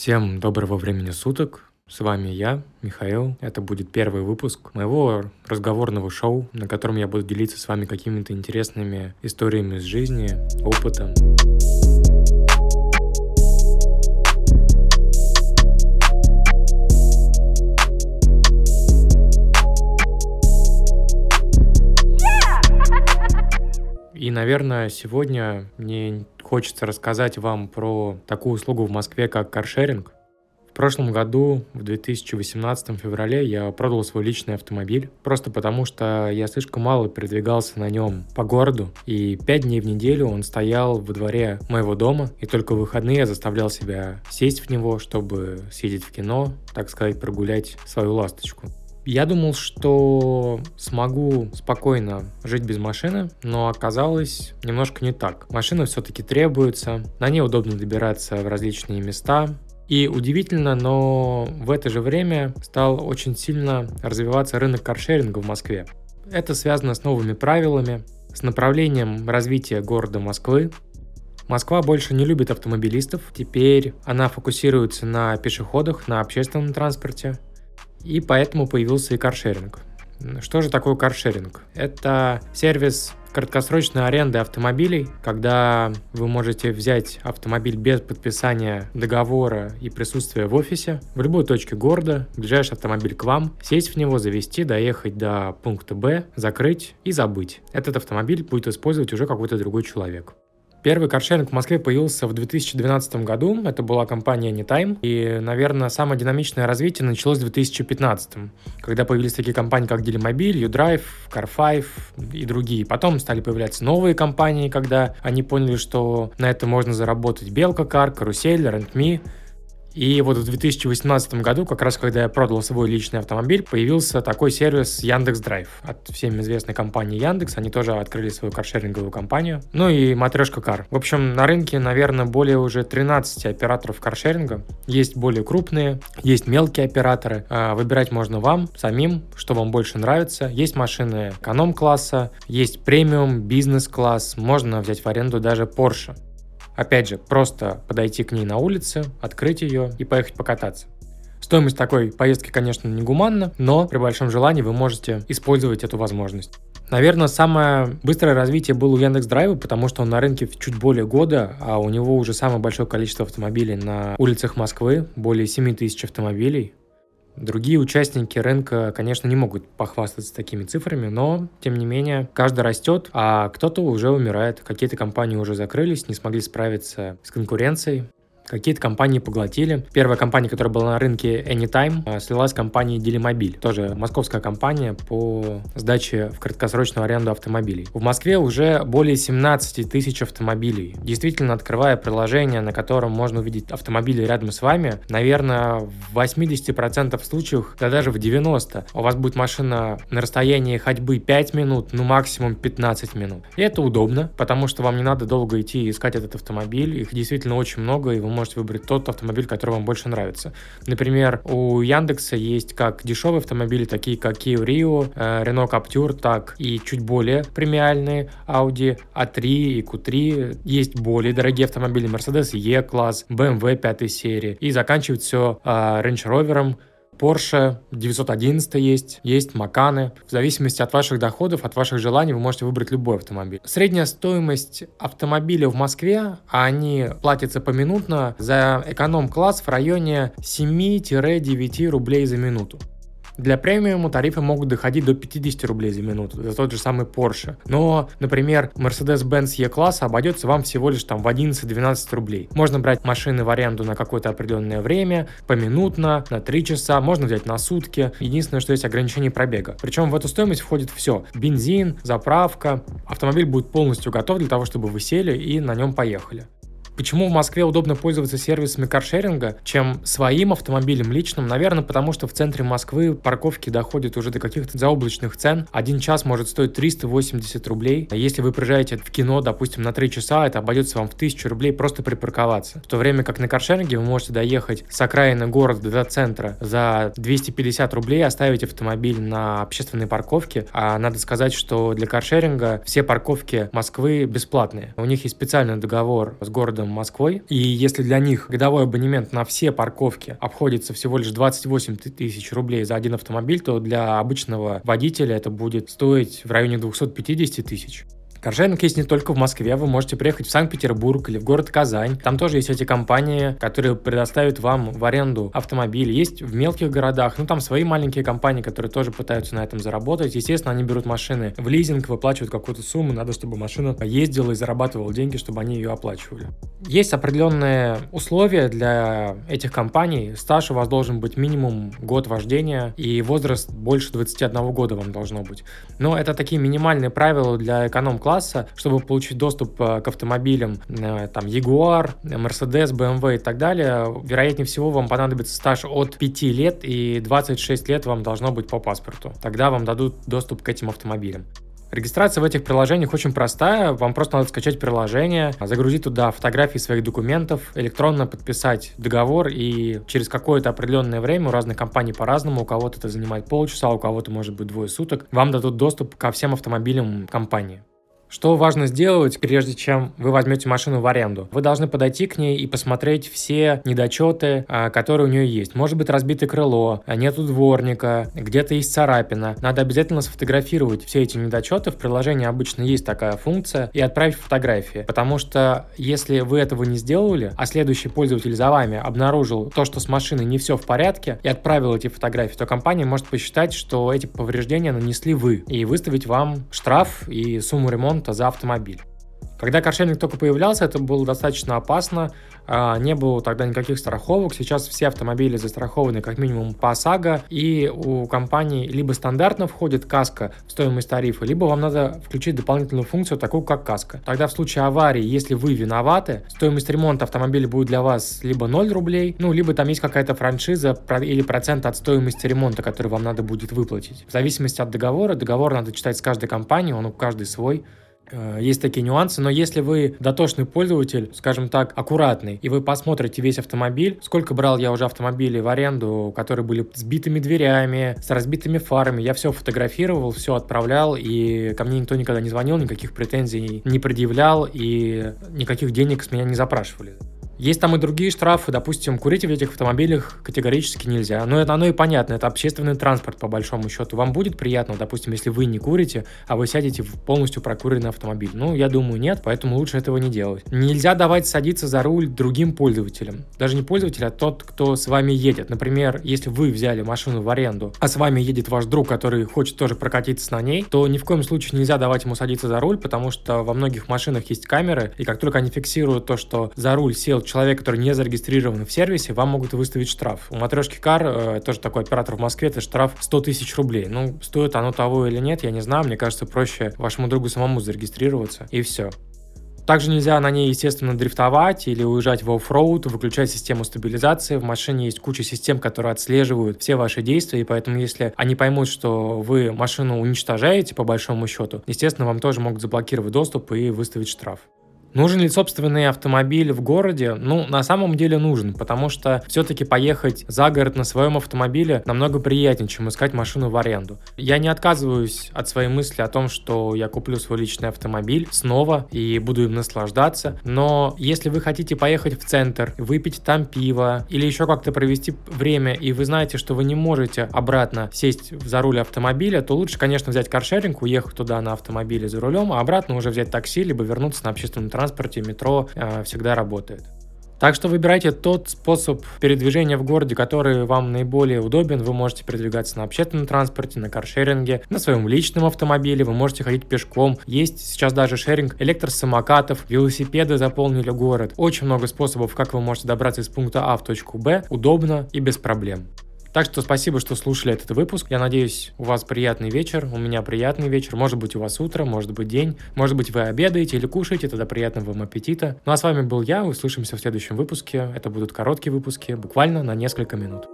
Всем доброго времени суток. С вами я, Михаил. Это будет первый выпуск моего разговорного шоу, на котором я буду делиться с вами какими-то интересными историями из жизни, опытом. И, наверное, сегодня мне хочется рассказать вам про такую услугу в Москве, как каршеринг. В прошлом году, в 2018 феврале, я продал свой личный автомобиль, просто потому что я слишком мало передвигался на нем по городу, и пять дней в неделю он стоял во дворе моего дома, и только в выходные я заставлял себя сесть в него, чтобы съездить в кино, так сказать, прогулять свою ласточку. Я думал, что смогу спокойно жить без машины, но оказалось немножко не так. Машина все-таки требуется, на ней удобно добираться в различные места, и удивительно, но в это же время стал очень сильно развиваться рынок каршеринга в Москве. Это связано с новыми правилами, с направлением развития города Москвы. Москва больше не любит автомобилистов, теперь она фокусируется на пешеходах, на общественном транспорте, и поэтому появился и каршеринг. Что же такое каршеринг? Это сервис краткосрочной аренды автомобилей, когда вы можете взять автомобиль без подписания договора и присутствия в офисе в любой точке города, ближайший автомобиль к вам, сесть в него, завести, доехать до пункта Б, закрыть и забыть. Этот автомобиль будет использовать уже какой-то другой человек. Первый каршеринг в Москве появился в 2012 году. Это была компания Anytime. И, наверное, самое динамичное развитие началось в 2015, когда появились такие компании, как Delimobile, UDrive, Car5 и другие. Потом стали появляться новые компании, когда они поняли, что на это можно заработать. Белка Кар, Карусель, RentMe. И вот в 2018 году, как раз когда я продал свой личный автомобиль, появился такой сервис Яндекс Драйв от всем известной компании Яндекс. Они тоже открыли свою каршеринговую компанию. Ну и Матрешка Кар. В общем, на рынке, наверное, более уже 13 операторов каршеринга. Есть более крупные, есть мелкие операторы. А, выбирать можно вам самим, что вам больше нравится. Есть машины эконом-класса, есть премиум, бизнес-класс. Можно взять в аренду даже Porsche. Опять же, просто подойти к ней на улице, открыть ее и поехать покататься. Стоимость такой поездки, конечно, не гуманна, но при большом желании вы можете использовать эту возможность. Наверное, самое быстрое развитие было у Яндекс Драйва, потому что он на рынке чуть более года, а у него уже самое большое количество автомобилей на улицах Москвы, более 7 тысяч автомобилей. Другие участники рынка, конечно, не могут похвастаться такими цифрами, но, тем не менее, каждый растет, а кто-то уже умирает. Какие-то компании уже закрылись, не смогли справиться с конкуренцией какие-то компании поглотили. Первая компания, которая была на рынке Anytime, а, слилась с компанией Delimobile, тоже московская компания по сдаче в краткосрочную аренду автомобилей. В Москве уже более 17 тысяч автомобилей. Действительно, открывая приложение, на котором можно увидеть автомобили рядом с вами, наверное, в 80% случаев, да даже в 90%, у вас будет машина на расстоянии ходьбы 5 минут, ну максимум 15 минут. И это удобно, потому что вам не надо долго идти искать этот автомобиль. Их действительно очень много, и вы можете выбрать тот автомобиль, который вам больше нравится. Например, у Яндекса есть как дешевые автомобили, такие как Kia Rio, Renault Captur, так и чуть более премиальные Audi A3 и Q3. Есть более дорогие автомобили Mercedes E-класс, BMW 5 серии. И заканчивать все э, Range Rover, Porsche 911 есть, есть Маканы. В зависимости от ваших доходов, от ваших желаний вы можете выбрать любой автомобиль. Средняя стоимость автомобиля в Москве, а они платятся поминутно, за эконом-класс в районе 7-9 рублей за минуту. Для премиума тарифы могут доходить до 50 рублей за минуту за тот же самый Porsche. Но, например, Mercedes-Benz E-класса обойдется вам всего лишь там в 11-12 рублей. Можно брать машины в аренду на какое-то определенное время, поминутно, на 3 часа, можно взять на сутки. Единственное, что есть ограничение пробега. Причем в эту стоимость входит все. Бензин, заправка. Автомобиль будет полностью готов для того, чтобы вы сели и на нем поехали. Почему в Москве удобно пользоваться сервисами каршеринга, чем своим автомобилем личным? Наверное, потому что в центре Москвы парковки доходят уже до каких-то заоблачных цен. Один час может стоить 380 рублей. А если вы приезжаете в кино, допустим, на 3 часа, это обойдется вам в 1000 рублей просто припарковаться. В то время как на каршеринге вы можете доехать с окраины города до центра за 250 рублей, оставить автомобиль на общественной парковке. А надо сказать, что для каршеринга все парковки Москвы бесплатные. У них есть специальный договор с городом Москвой. И если для них годовой абонемент на все парковки обходится всего лишь 28 тысяч рублей за один автомобиль, то для обычного водителя это будет стоить в районе 250 тысяч. Каршеринг есть не только в Москве, вы можете приехать в Санкт-Петербург или в город Казань. Там тоже есть эти компании, которые предоставят вам в аренду автомобили. Есть в мелких городах, ну там свои маленькие компании, которые тоже пытаются на этом заработать. Естественно, они берут машины в лизинг, выплачивают какую-то сумму, надо, чтобы машина ездила и зарабатывала деньги, чтобы они ее оплачивали. Есть определенные условия для этих компаний. Стаж у вас должен быть минимум год вождения и возраст больше 21 года вам должно быть. Но это такие минимальные правила для эконом-класса класса, чтобы получить доступ э, к автомобилям, э, там, Jaguar, Mercedes, BMW и так далее, вероятнее всего вам понадобится стаж от 5 лет и 26 лет вам должно быть по паспорту. Тогда вам дадут доступ к этим автомобилям. Регистрация в этих приложениях очень простая. Вам просто надо скачать приложение, загрузить туда фотографии своих документов, электронно подписать договор, и через какое-то определенное время у разных компаний по-разному, у кого-то это занимает полчаса, у кого-то может быть двое суток, вам дадут доступ ко всем автомобилям компании. Что важно сделать, прежде чем вы возьмете машину в аренду? Вы должны подойти к ней и посмотреть все недочеты, а, которые у нее есть. Может быть разбитое крыло, а, нету дворника, где-то есть царапина. Надо обязательно сфотографировать все эти недочеты. В приложении обычно есть такая функция и отправить фотографии. Потому что если вы этого не сделали, а следующий пользователь за вами обнаружил то, что с машиной не все в порядке и отправил эти фотографии, то компания может посчитать, что эти повреждения нанесли вы и выставить вам штраф и сумму ремонта ремонта за автомобиль. Когда каршеринг только появлялся, это было достаточно опасно, а, не было тогда никаких страховок. Сейчас все автомобили застрахованы как минимум по ОСАГО, и у компании либо стандартно входит каска в стоимость тарифа, либо вам надо включить дополнительную функцию, такую как каска. Тогда в случае аварии, если вы виноваты, стоимость ремонта автомобиля будет для вас либо 0 рублей, ну, либо там есть какая-то франшиза или процент от стоимости ремонта, который вам надо будет выплатить. В зависимости от договора, договор надо читать с каждой компанией, он у каждой свой. Э, есть такие нюансы, но если вы дотошный пользователь, скажем так, аккуратный, и вы посмотрите весь автомобиль, сколько брал я уже автомобилей в аренду, которые были с битыми дверями, с разбитыми фарами, я все фотографировал, все отправлял, и ко мне никто никогда не звонил, никаких претензий не предъявлял, и никаких денег с меня не запрашивали. Есть там и другие штрафы, допустим, курить в этих автомобилях категорически нельзя. Но это оно и понятно, это общественный транспорт по большому счету. Вам будет приятно, допустим, если вы не курите, а вы сядете в полностью прокуренный автомобиль? Ну, я думаю, нет, поэтому лучше этого не делать. Нельзя давать садиться за руль другим пользователям. Даже не пользователь, а тот, кто с вами едет. Например, если вы взяли машину в аренду, а с вами едет ваш друг, который хочет тоже прокатиться на ней, то ни в коем случае нельзя давать ему садиться за руль, потому что во многих машинах есть камеры, и как только они фиксируют то, что за руль сел человек, который не зарегистрирован в сервисе, вам могут выставить штраф. У матрешки Кар, э, тоже такой оператор в Москве, это штраф 100 тысяч рублей. Ну, стоит оно того или нет, я не знаю. Мне кажется, проще вашему другу самому зарегистрироваться, и все. Также нельзя на ней, естественно, дрифтовать или уезжать в оффроуд, выключать систему стабилизации. В машине есть куча систем, которые отслеживают все ваши действия, и поэтому если они поймут, что вы машину уничтожаете, по большому счету, естественно, вам тоже могут заблокировать доступ и выставить штраф. Нужен ли собственный автомобиль в городе? Ну, на самом деле нужен, потому что все-таки поехать за город на своем автомобиле намного приятнее, чем искать машину в аренду. Я не отказываюсь от своей мысли о том, что я куплю свой личный автомобиль снова и буду им наслаждаться, но если вы хотите поехать в центр, выпить там пиво или еще как-то провести время, и вы знаете, что вы не можете обратно сесть за руль автомобиля, то лучше, конечно, взять каршеринг, уехать туда на автомобиле за рулем, а обратно уже взять такси, либо вернуться на общественном транспорте транспорте, метро э, всегда работает. Так что выбирайте тот способ передвижения в городе, который вам наиболее удобен. Вы можете передвигаться на общественном транспорте, на каршеринге, на своем личном автомобиле, вы можете ходить пешком. Есть сейчас даже шеринг электросамокатов, велосипеды заполнили город. Очень много способов, как вы можете добраться из пункта А в точку Б, удобно и без проблем. Так что спасибо, что слушали этот выпуск. Я надеюсь, у вас приятный вечер, у меня приятный вечер. Может быть, у вас утро, может быть, день. Может быть, вы обедаете или кушаете, тогда приятного вам аппетита. Ну а с вами был я, услышимся в следующем выпуске. Это будут короткие выпуски, буквально на несколько минут.